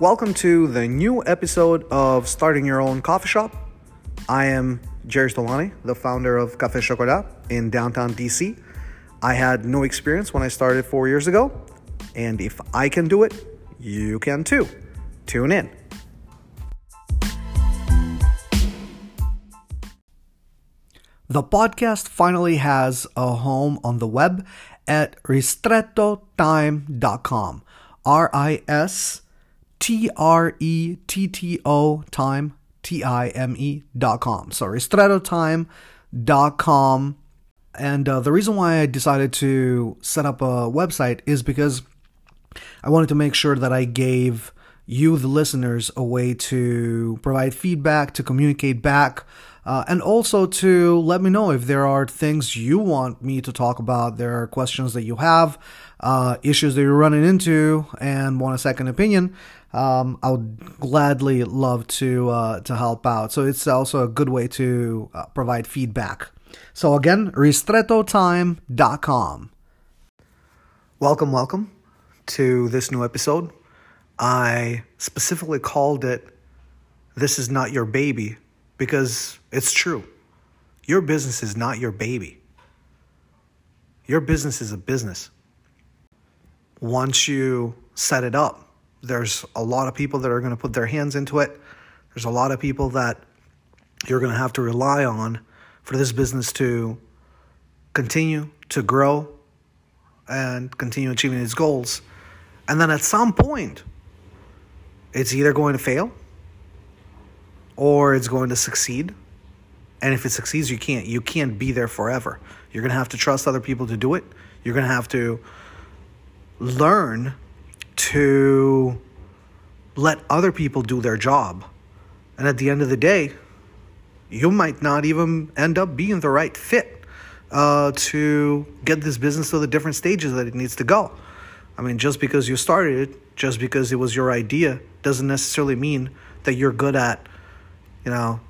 Welcome to the new episode of Starting Your Own Coffee Shop. I am Jerry Stolani, the founder of Café Chocolat in downtown DC. I had no experience when I started four years ago, and if I can do it, you can too. Tune in. The podcast finally has a home on the web at ristrettotime.com. R I S T R E T T O time, T I M E dot com. So ristrettotime.com. And uh, the reason why I decided to set up a website is because I wanted to make sure that I gave you, the listeners, a way to provide feedback, to communicate back, uh, and also to let me know if there are things you want me to talk about, there are questions that you have, uh, issues that you're running into, and want a second opinion um, I would gladly love to uh, to help out. So it's also a good way to uh, provide feedback. So again, ristrettotime.com. Welcome, welcome to this new episode. I specifically called it "This is not your baby" because it's true. Your business is not your baby. Your business is a business. Once you set it up, there's a lot of people that are going to put their hands into it. There's a lot of people that you're going to have to rely on for this business to continue to grow and continue achieving its goals. And then at some point, it's either going to fail or it's going to succeed. And if it succeeds, you can't you can't be there forever. You're going to have to trust other people to do it. You're going to have to learn to let other people do their job. And at the end of the day, you might not even end up being the right fit uh, to get this business to the different stages that it needs to go. I mean, just because you started it, just because it was your idea, doesn't necessarily mean that you're good at, you know,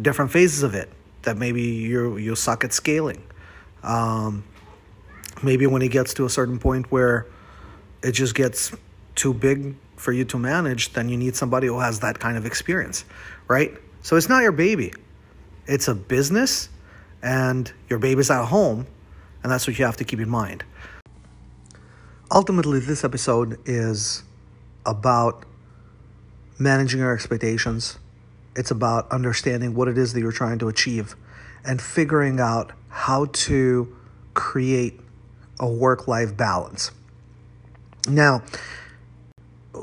different phases of it. That maybe you you suck at scaling. Um, maybe when it gets to a certain point where it just gets too big for you to manage, then you need somebody who has that kind of experience, right? So it's not your baby. It's a business and your baby's at home, and that's what you have to keep in mind. Ultimately, this episode is about managing your expectations. It's about understanding what it is that you're trying to achieve and figuring out how to create a work life balance. Now,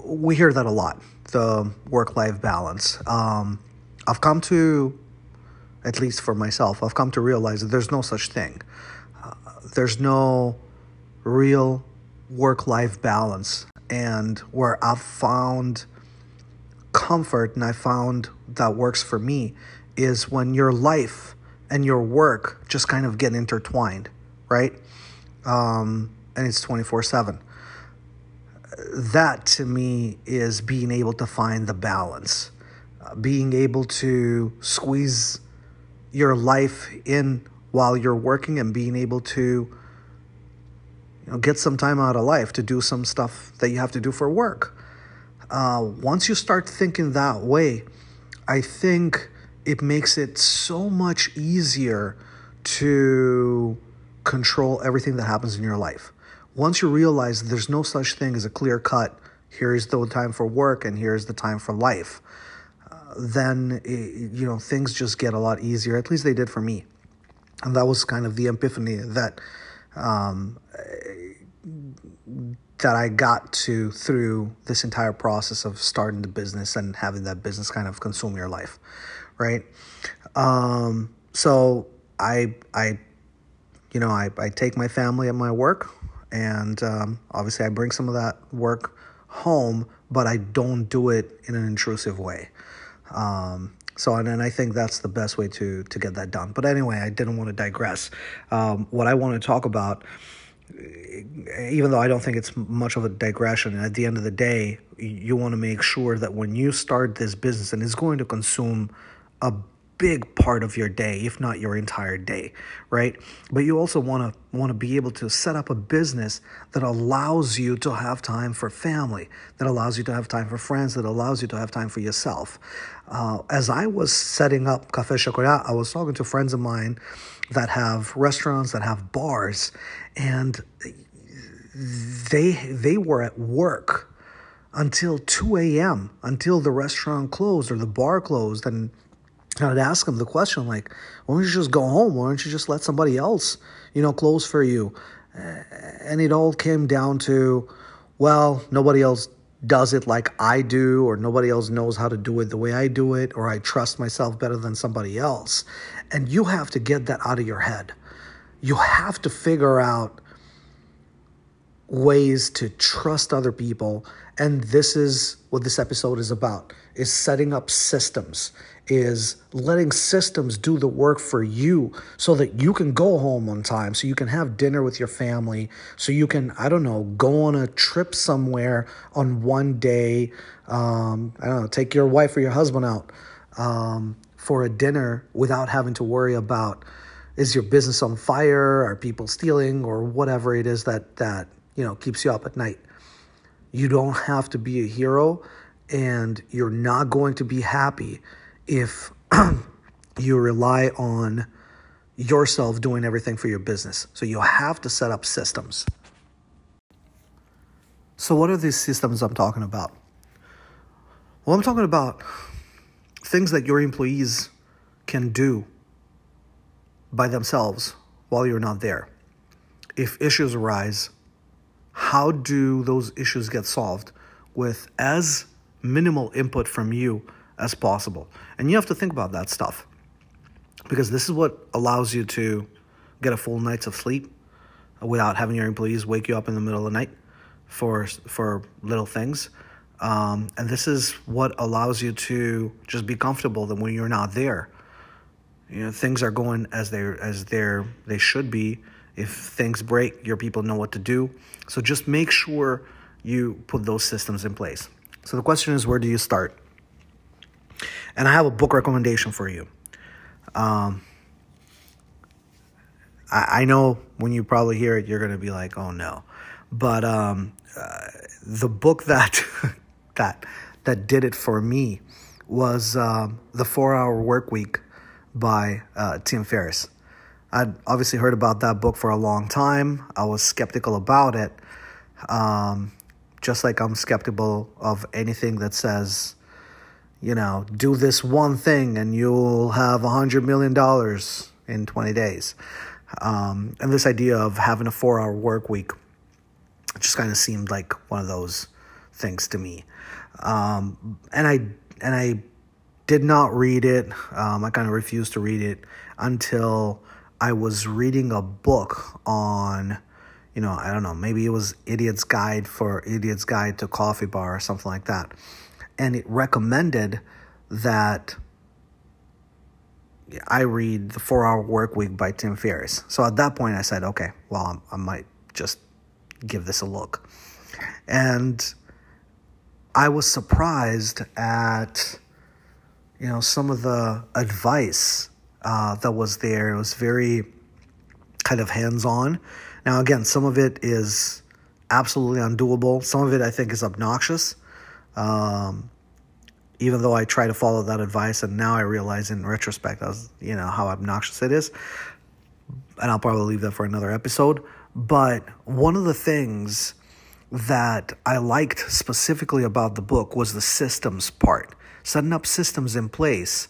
we hear that a lot the work life balance. Um, I've come to, at least for myself, I've come to realize that there's no such thing. Uh, there's no real work life balance. And where I've found comfort and I found that works for me is when your life and your work just kind of get intertwined, right? Um, and it's 24 7 that to me is being able to find the balance, uh, being able to squeeze your life in while you're working and being able to you know, get some time out of life to do some stuff that you have to do for work. Uh, once you start thinking that way, I think it makes it so much easier to control everything that happens in your life once you realize there's no such thing as a clear cut, here's the time for work and here's the time for life, uh, then it, you know things just get a lot easier. At least they did for me, and that was kind of the epiphany that um, that I got to through this entire process of starting the business and having that business kind of consume your life, right? Um, so I I you know I, I take my family and my work and um, obviously I bring some of that work home, but I don't do it in an intrusive way. Um, so and, and I think that's the best way to to get that done. But anyway, I didn't want to digress. Um, what I want to talk about, even though I don't think it's much of a digression, at the end of the day, you want to make sure that when you start this business and it's going to consume a big part of your day, if not your entire day, right? But you also want to want to be able to set up a business that allows you to have time for family, that allows you to have time for friends, that allows you to have time for yourself. Uh, as I was setting up Cafe Chocolat, I was talking to friends of mine that have restaurants, that have bars, and they they were at work until 2 a.m. until the restaurant closed or the bar closed and I'd ask them the question like, why don't you just go home? Why don't you just let somebody else, you know, close for you? And it all came down to, well, nobody else does it like I do, or nobody else knows how to do it the way I do it, or I trust myself better than somebody else. And you have to get that out of your head. You have to figure out ways to trust other people and this is what this episode is about is setting up systems is letting systems do the work for you so that you can go home on time so you can have dinner with your family so you can i don't know go on a trip somewhere on one day um, i don't know take your wife or your husband out um, for a dinner without having to worry about is your business on fire? Are people stealing? Or whatever it is that that you know keeps you up at night you don't have to be a hero, and you're not going to be happy if you rely on yourself doing everything for your business. So you have to set up systems. So, what are these systems I'm talking about? Well, I'm talking about things that your employees can do by themselves while you're not there. If issues arise, how do those issues get solved with as minimal input from you as possible? And you have to think about that stuff because this is what allows you to get a full night's of sleep without having your employees wake you up in the middle of the night for for little things. Um, and this is what allows you to just be comfortable that when you're not there, you know things are going as they as they're they should be if things break, your people know what to do. So just make sure you put those systems in place. So the question is, where do you start? And I have a book recommendation for you. Um, I, I know when you probably hear it, you're going to be like, "Oh no," but um, uh, the book that that that did it for me was um, the Four Hour Work Week by uh, Tim Ferriss. I'd obviously heard about that book for a long time. I was skeptical about it, um, just like I'm skeptical of anything that says, you know, do this one thing and you'll have a hundred million dollars in 20 days. Um, and this idea of having a four hour work week just kind of seemed like one of those things to me. Um, and I, and I did not read it. Um, I kind of refused to read it until I was reading a book on, you know, I don't know, maybe it was Idiot's Guide for Idiot's Guide to Coffee Bar or something like that. And it recommended that I read The Four Hour Work Week by Tim Ferriss. So at that point, I said, okay, well, I might just give this a look. And I was surprised at, you know, some of the advice uh, that was there. It was very kind of hands on. Now, again, some of it is absolutely undoable. Some of it I think is obnoxious. Um, even though I try to follow that advice, and now I realize in retrospect, was, you know, how obnoxious it is. And I'll probably leave that for another episode. But one of the things that I liked specifically about the book was the systems part, setting up systems in place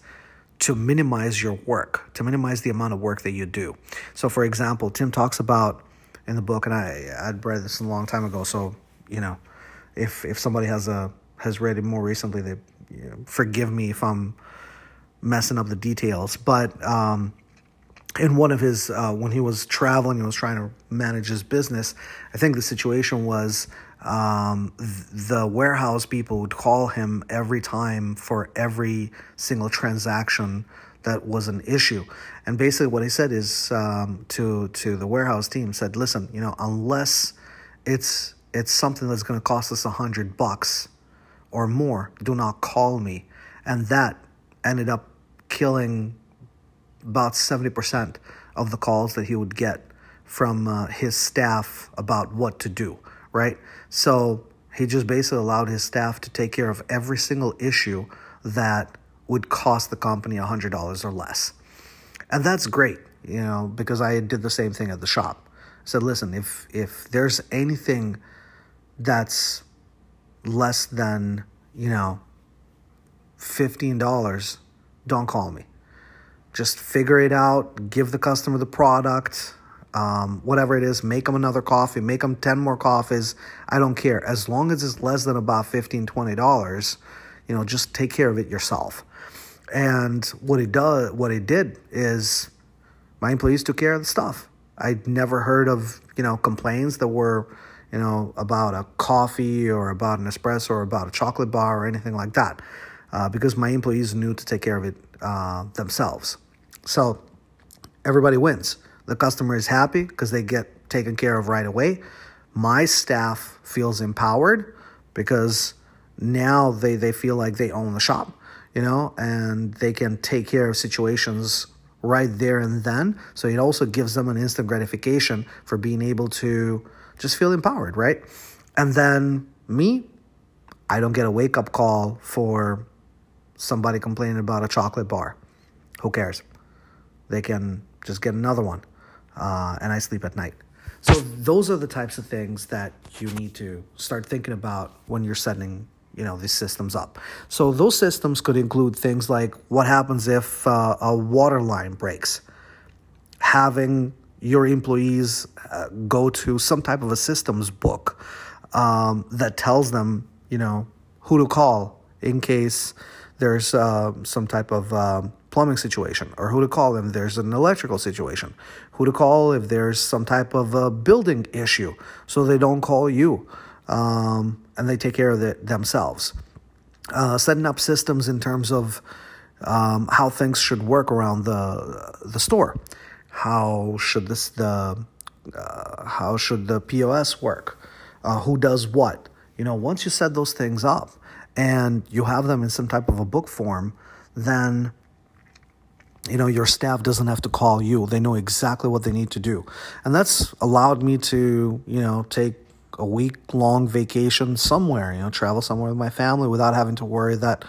to minimize your work, to minimize the amount of work that you do. So, for example, Tim talks about in the book, and I I'd read this a long time ago. So, you know, if if somebody has a has read it more recently, they you know, forgive me if I'm messing up the details. But um, in one of his uh, when he was traveling and was trying to manage his business, I think the situation was um, the warehouse people would call him every time for every single transaction that was an issue. And basically, what he said is um, to to the warehouse team said, "Listen, you know, unless it's it's something that's going to cost us a hundred bucks or more, do not call me." And that ended up killing about 70% of the calls that he would get from uh, his staff about what to do, right? So he just basically allowed his staff to take care of every single issue that would cost the company $100 or less. And that's great, you know, because I did the same thing at the shop. I said, listen, if if there's anything that's less than, you know, $15, don't call me. Just figure it out, give the customer the product, um, whatever it is, make them another coffee, make them 10 more coffees. I don't care. As long as it's less than about $15, $20, you know, just take care of it yourself. And what it does, what it did is my employees took care of the stuff. I'd never heard of, you know, complaints that were, you know, about a coffee or about an espresso or about a chocolate bar or anything like that, uh, because my employees knew to take care of it uh, themselves. So everybody wins. The customer is happy because they get taken care of right away. My staff feels empowered because now they, they feel like they own the shop, you know, and they can take care of situations right there and then. So it also gives them an instant gratification for being able to just feel empowered, right? And then me, I don't get a wake up call for somebody complaining about a chocolate bar. Who cares? They can just get another one uh, and I sleep at night. So those are the types of things that you need to start thinking about when you're setting you know these systems up. So those systems could include things like what happens if uh, a water line breaks, having your employees uh, go to some type of a systems book um, that tells them you know who to call in case there's uh, some type of um, plumbing situation or who to call if there's an electrical situation, who to call if there's some type of a building issue so they don't call you um, and they take care of it themselves. Uh, setting up systems in terms of um, how things should work around the the store. How should this the uh, how should the POS work? Uh, who does what? You know, once you set those things up and you have them in some type of a book form, then you know your staff doesn't have to call you. They know exactly what they need to do. And that's allowed me to you know take a week long vacation somewhere you know travel somewhere with my family without having to worry that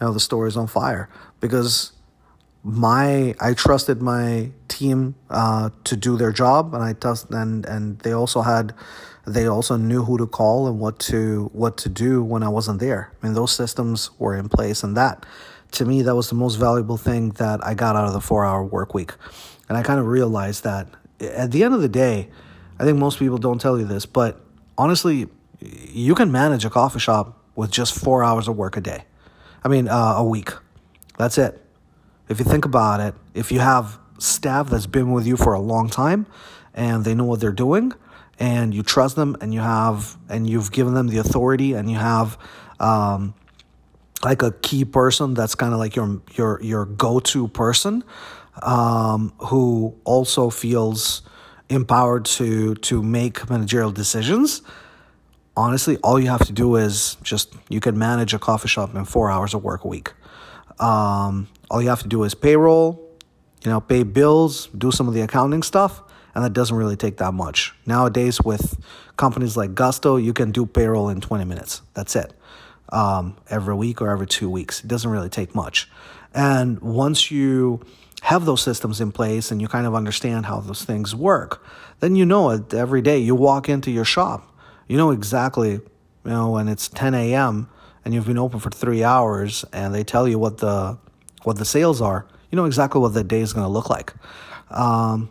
you know the store is on fire. Because my I trusted my team uh, to do their job and I trust and and they also had they also knew who to call and what to what to do when I wasn't there. I mean those systems were in place and that to me, that was the most valuable thing that I got out of the four hour work week. And I kind of realized that at the end of the day, I think most people don't tell you this, but honestly, you can manage a coffee shop with just four hours of work a day. I mean, uh, a week. That's it. If you think about it, if you have staff that's been with you for a long time and they know what they're doing and you trust them and you have and you've given them the authority and you have um, like a key person that's kind of like your your your go-to person um, who also feels empowered to to make managerial decisions. Honestly all you have to do is just you can manage a coffee shop in four hours of work a week. Um, all you have to do is payroll you know pay bills do some of the accounting stuff and that doesn't really take that much nowadays with companies like gusto you can do payroll in 20 minutes that's it um, every week or every two weeks. It doesn't really take much. And once you have those systems in place and you kind of understand how those things work, then you know it every day. You walk into your shop, you know exactly, you know, when it's 10 a.m. and you've been open for three hours and they tell you what the what the sales are, you know exactly what the day is going to look like. Um,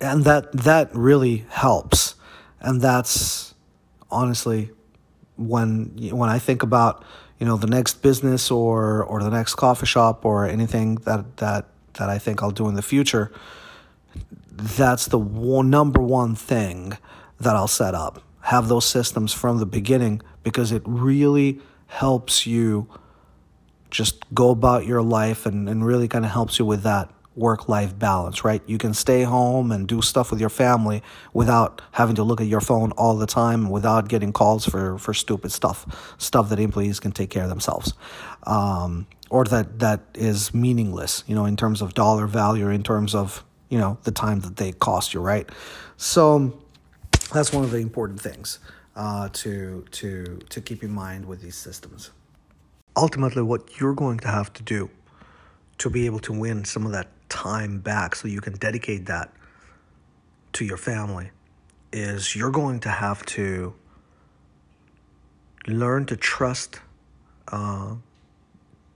and that that really helps. And that's honestly when when I think about you know the next business or or the next coffee shop or anything that that that I think I'll do in the future, that's the one, number one thing that I'll set up. Have those systems from the beginning because it really helps you just go about your life and, and really kind of helps you with that work life balance, right? You can stay home and do stuff with your family without having to look at your phone all the time, without getting calls for, for stupid stuff, stuff that employees can take care of themselves. Um, or that that is meaningless, you know, in terms of dollar value, in terms of you know the time that they cost you, right? So that's one of the important things uh, to to to keep in mind with these systems. Ultimately, what you're going to have to do to be able to win some of that time back, so you can dedicate that to your family, is you're going to have to learn to trust uh,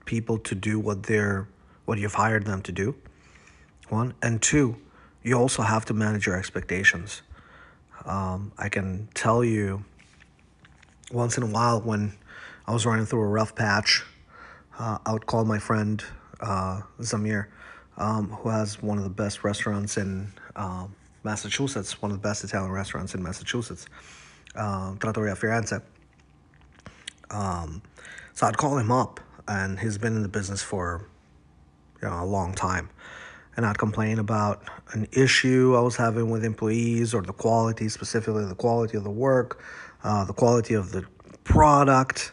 people to do what they're what you've hired them to do. One and two, you also have to manage your expectations. Um, I can tell you, once in a while when I was running through a rough patch, uh, I would call my friend uh, Zamir, um, who has one of the best restaurants in uh, Massachusetts, one of the best Italian restaurants in Massachusetts, uh, Trattoria Firenze. Um, so I'd call him up and he's been in the business for you know a long time. And I'd complain about an issue I was having with employees or the quality, specifically the quality of the work, uh, the quality of the product,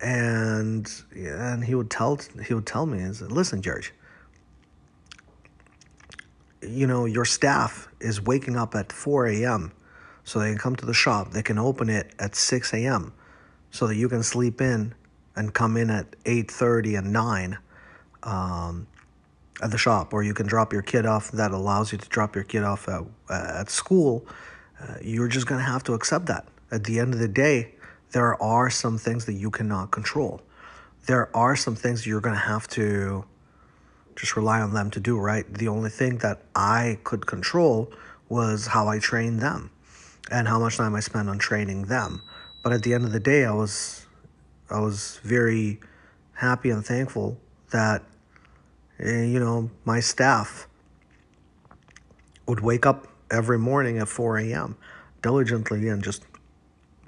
and and he would tell he would tell me, "Is listen, George, you know your staff is waking up at four a.m. so they can come to the shop. They can open it at six a.m. so that you can sleep in and come in at 8.30 and 9 um, at the shop or you can drop your kid off that allows you to drop your kid off at, at school uh, you're just to have to accept that at the end of the day there are some things that you cannot control there are some things you're going to have to just rely on them to do right the only thing that i could control was how i trained them and how much time i spent on training them but at the end of the day i was I was very happy and thankful that eh, you know my staff would wake up every morning at 4 a.m. diligently and just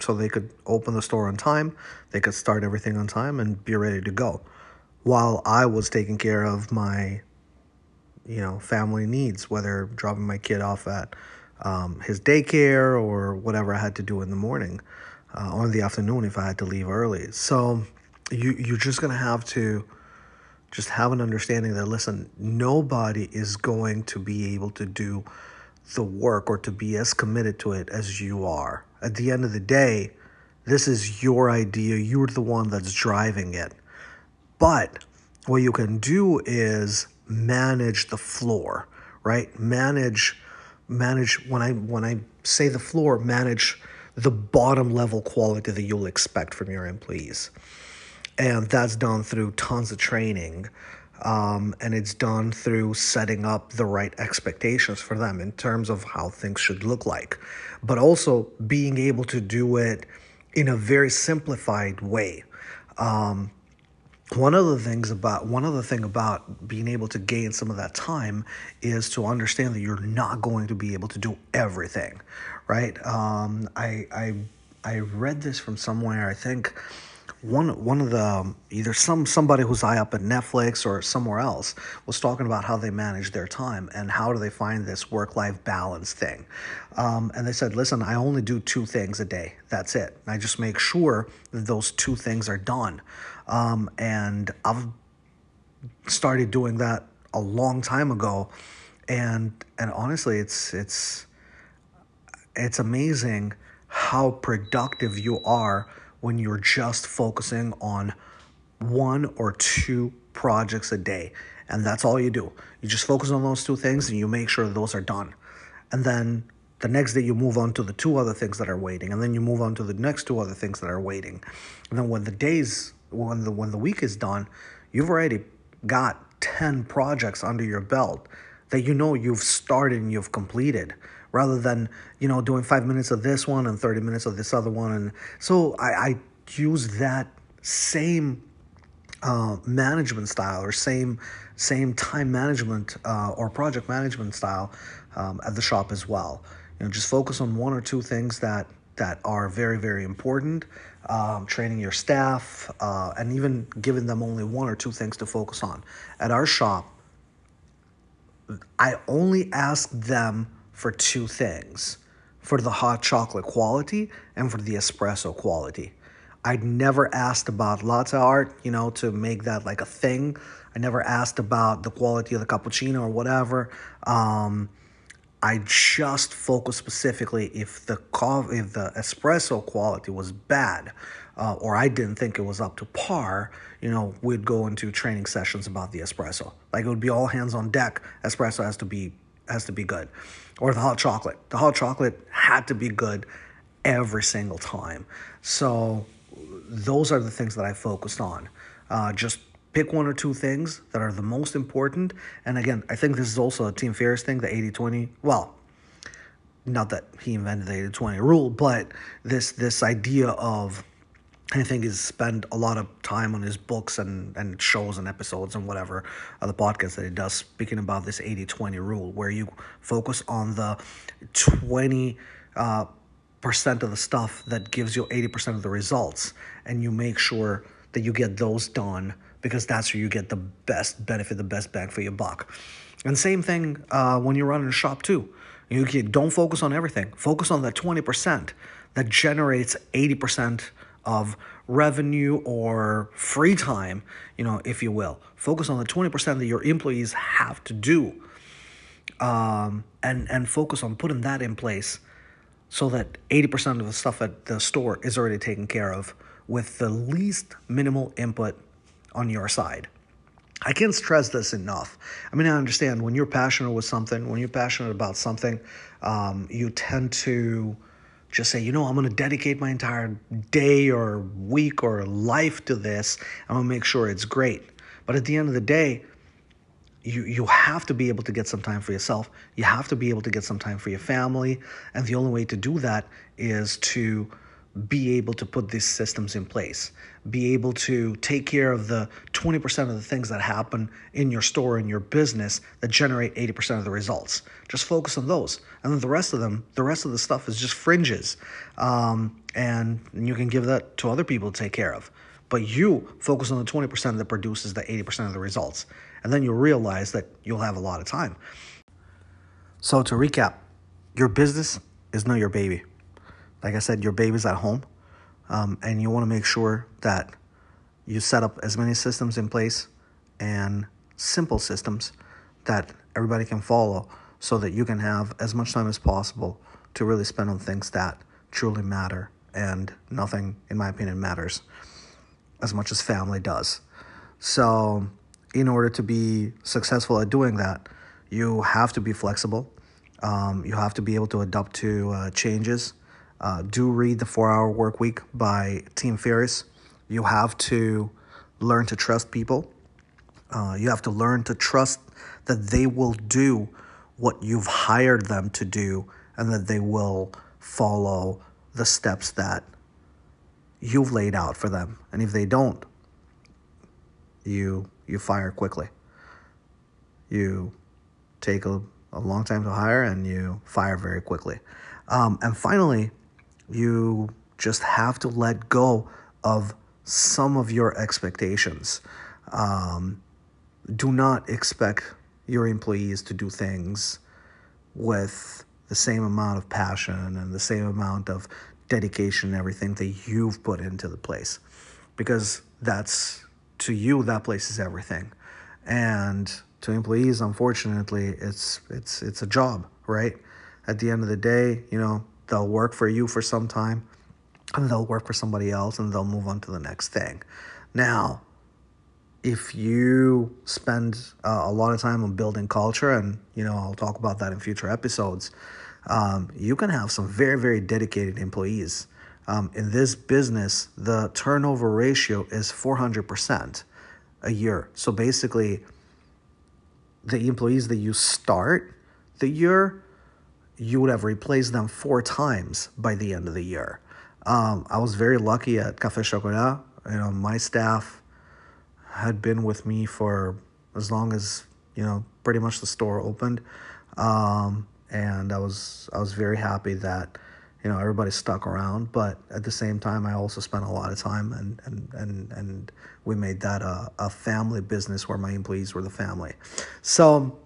so they could open the store on time, they could start everything on time and be ready to go. While I was taking care of my, you know, family needs, whether dropping my kid off at um, his daycare or whatever I had to do in the morning uh, or in the afternoon if I had to leave early. So you you're just gonna have to just have an understanding that listen, nobody is going to be able to do the work or to be as committed to it as you are. At the end of the day, this is your idea. You're the one that's driving it. But what you can do is manage the floor, right? Manage manage when I when I say the floor, manage the bottom level quality that you'll expect from your employees. And that's done through tons of training. Um, and it's done through setting up the right expectations for them in terms of how things should look like, but also being able to do it in a very simplified way. Um, one of the things about one other thing about being able to gain some of that time is to understand that you're not going to be able to do everything right um, I, I i read this from somewhere i think one one of the either some somebody who's high up at netflix or somewhere else was talking about how they manage their time and how do they find this work-life balance thing. Um, and they said listen i only do two things a day. That's it. I just make sure that those two things are done. Um, and I've started doing that a long time ago. And and honestly, it's it's it's amazing how productive you are when you're just focusing on one or two projects a day. And that's all you do. You just focus on those two things and you make sure those are done. And then the next day you move on to the two other things that are waiting. And then you move on to the next two other things that are waiting. And then when the days when the when the week is done, you've already got 10 projects under your belt that you know you've started and you've completed rather than you know doing five minutes of this one and 30 minutes of this other one and so i, I use that same uh, management style or same same time management uh, or project management style um, at the shop as well you know just focus on one or two things that that are very very important um, training your staff, uh, and even giving them only one or two things to focus on. At our shop, I only ask them for two things for the hot chocolate quality and for the espresso quality. I'd never asked about latte art, you know, to make that like a thing. I never asked about the quality of the cappuccino or whatever. Um, I just focused specifically if the coffee, if the espresso quality was bad, uh, or I didn't think it was up to par. You know, we'd go into training sessions about the espresso. Like it would be all hands on deck. Espresso has to be has to be good, or the hot chocolate. The hot chocolate had to be good every single time. So those are the things that I focused on. Uh, just pick one or two things that are the most important. And again, I think this is also a Tim Ferriss thing, the 80 20. Well, not that he invented the 80 20 rule, but this this idea of I think he's spent a lot of time on his books and, and shows and episodes and whatever other podcasts that he does speaking about this 80 20 rule where you focus on the 20 uh, percent of the stuff that gives you 80% of the results and you make sure that you get those done because that's where you get the best benefit, the best bang for your buck. And same thing uh, when you're running a shop too. You can, don't focus on everything. Focus on that 20% that generates 80% of revenue or free time, you know, if you will. Focus on the 20% that your employees have to do. Um, and, and focus on putting that in place so that 80% of the stuff at the store is already taken care of with the least minimal input on your side. I can't stress this enough. I mean, I understand when you're passionate with something, when you're passionate about something, um, you tend to just say, you know, I'm going to dedicate my entire day or week or life to this. I'm going to make sure it's great. But at the end of the day, you, you have to be able to get some time for yourself. You have to be able to get some time for your family. And the only way to do that is to be able to put these systems in place, be able to take care of the 20% of the things that happen in your store, in your business that generate 80% of the results. Just focus on those. And then the rest of them, the rest of the stuff is just fringes. Um, and you can give that to other people to take care of. But you focus on the 20% that produces the 80% of the results. And then you'll realize that you'll have a lot of time. So to recap, your business is not your baby like I said, your baby's at home, um, and you want to make sure that you set up as many systems in place and simple systems that everybody can follow so that you can have as much time as possible to really spend on things that truly matter. And nothing, in my opinion, matters as much as family does. So, in order to be successful at doing that, you have to be flexible. Um, you have to be able to adapt to uh, changes uh, do read The Four Hour Work Week by Tim Ferriss. You have to learn to trust people. Uh, you have to learn to trust that they will do what you've hired them to do and that they will follow the steps that you've laid out for them. And if they don't, you you fire quickly. You take a, a long time to hire and you fire very quickly. Um, and finally, you just have to let go of some of your expectations. Um, do not expect your employees to do things with the same amount of passion and the same amount of dedication and everything that you've put into the place because that's to you that place is everything and to employees unfortunately it's it's it's a job right at the end of the day you know they'll work for you for some time and they'll work for somebody else and they'll move on to the next thing. Now, if you spend uh, a lot of time on building culture, and you know, I'll talk about that in future episodes, um, you can have some very, very dedicated employees. Um, in this business, the turnover ratio is 400% a year. So basically, the employees that you start the year you would have replaced them four times by the end of the year. Um, I was very lucky at Café Chocolat. You know, my staff had been with me for as long as you know, pretty much the store opened, um, and I was I was very happy that you know everybody stuck around. But at the same time, I also spent a lot of time, and and and and we made that a, a family business where my employees were the family. So,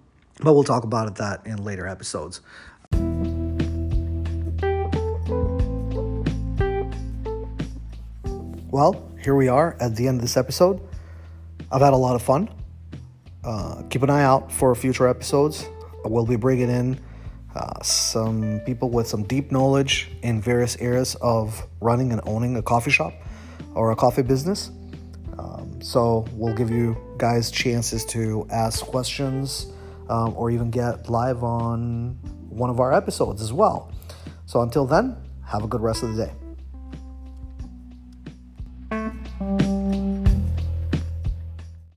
but we'll talk about that in later episodes. Well, here we are at the end of this episode. I've had a lot of fun. Uh, keep an eye out for future episodes. We'll be bringing in uh, some people with some deep knowledge in various areas of running and owning a coffee shop or a coffee business. Um, so we'll give you guys chances to ask questions um, or even get live on one of our episodes as well. So until then, have a good rest of the day.